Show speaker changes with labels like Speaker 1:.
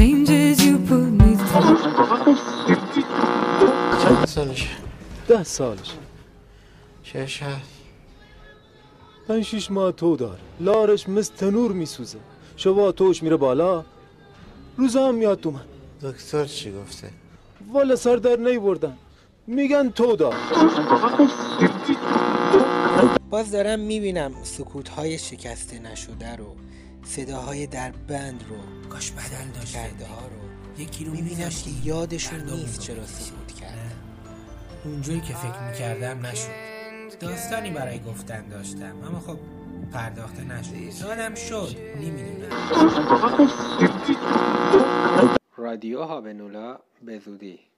Speaker 1: changes you put me through.
Speaker 2: ده سالش
Speaker 3: چه شهر
Speaker 2: پنج شیش ماه تو دار لارش مثل تنور میسوزه. شبا توش میره بالا. روزا هم میاد تو من.
Speaker 3: دکتر چی گفته؟
Speaker 2: والا سر در نی بردن میگن تو دار.
Speaker 4: باز دارم می‌بینم سکوت های شکسته نشده رو صداهای در بند رو
Speaker 5: کاش بدل داشت
Speaker 4: ها رو.
Speaker 5: یکی رو
Speaker 4: می‌بینم که یادشون نیست چرا. سکوت
Speaker 5: اونجوری که فکر می‌کردم نشد. داستانی برای گفتن داشتم اما خب پرداخته نشد. یادم شد نمی‌دونم.
Speaker 4: رادیو هاونولا به زودی.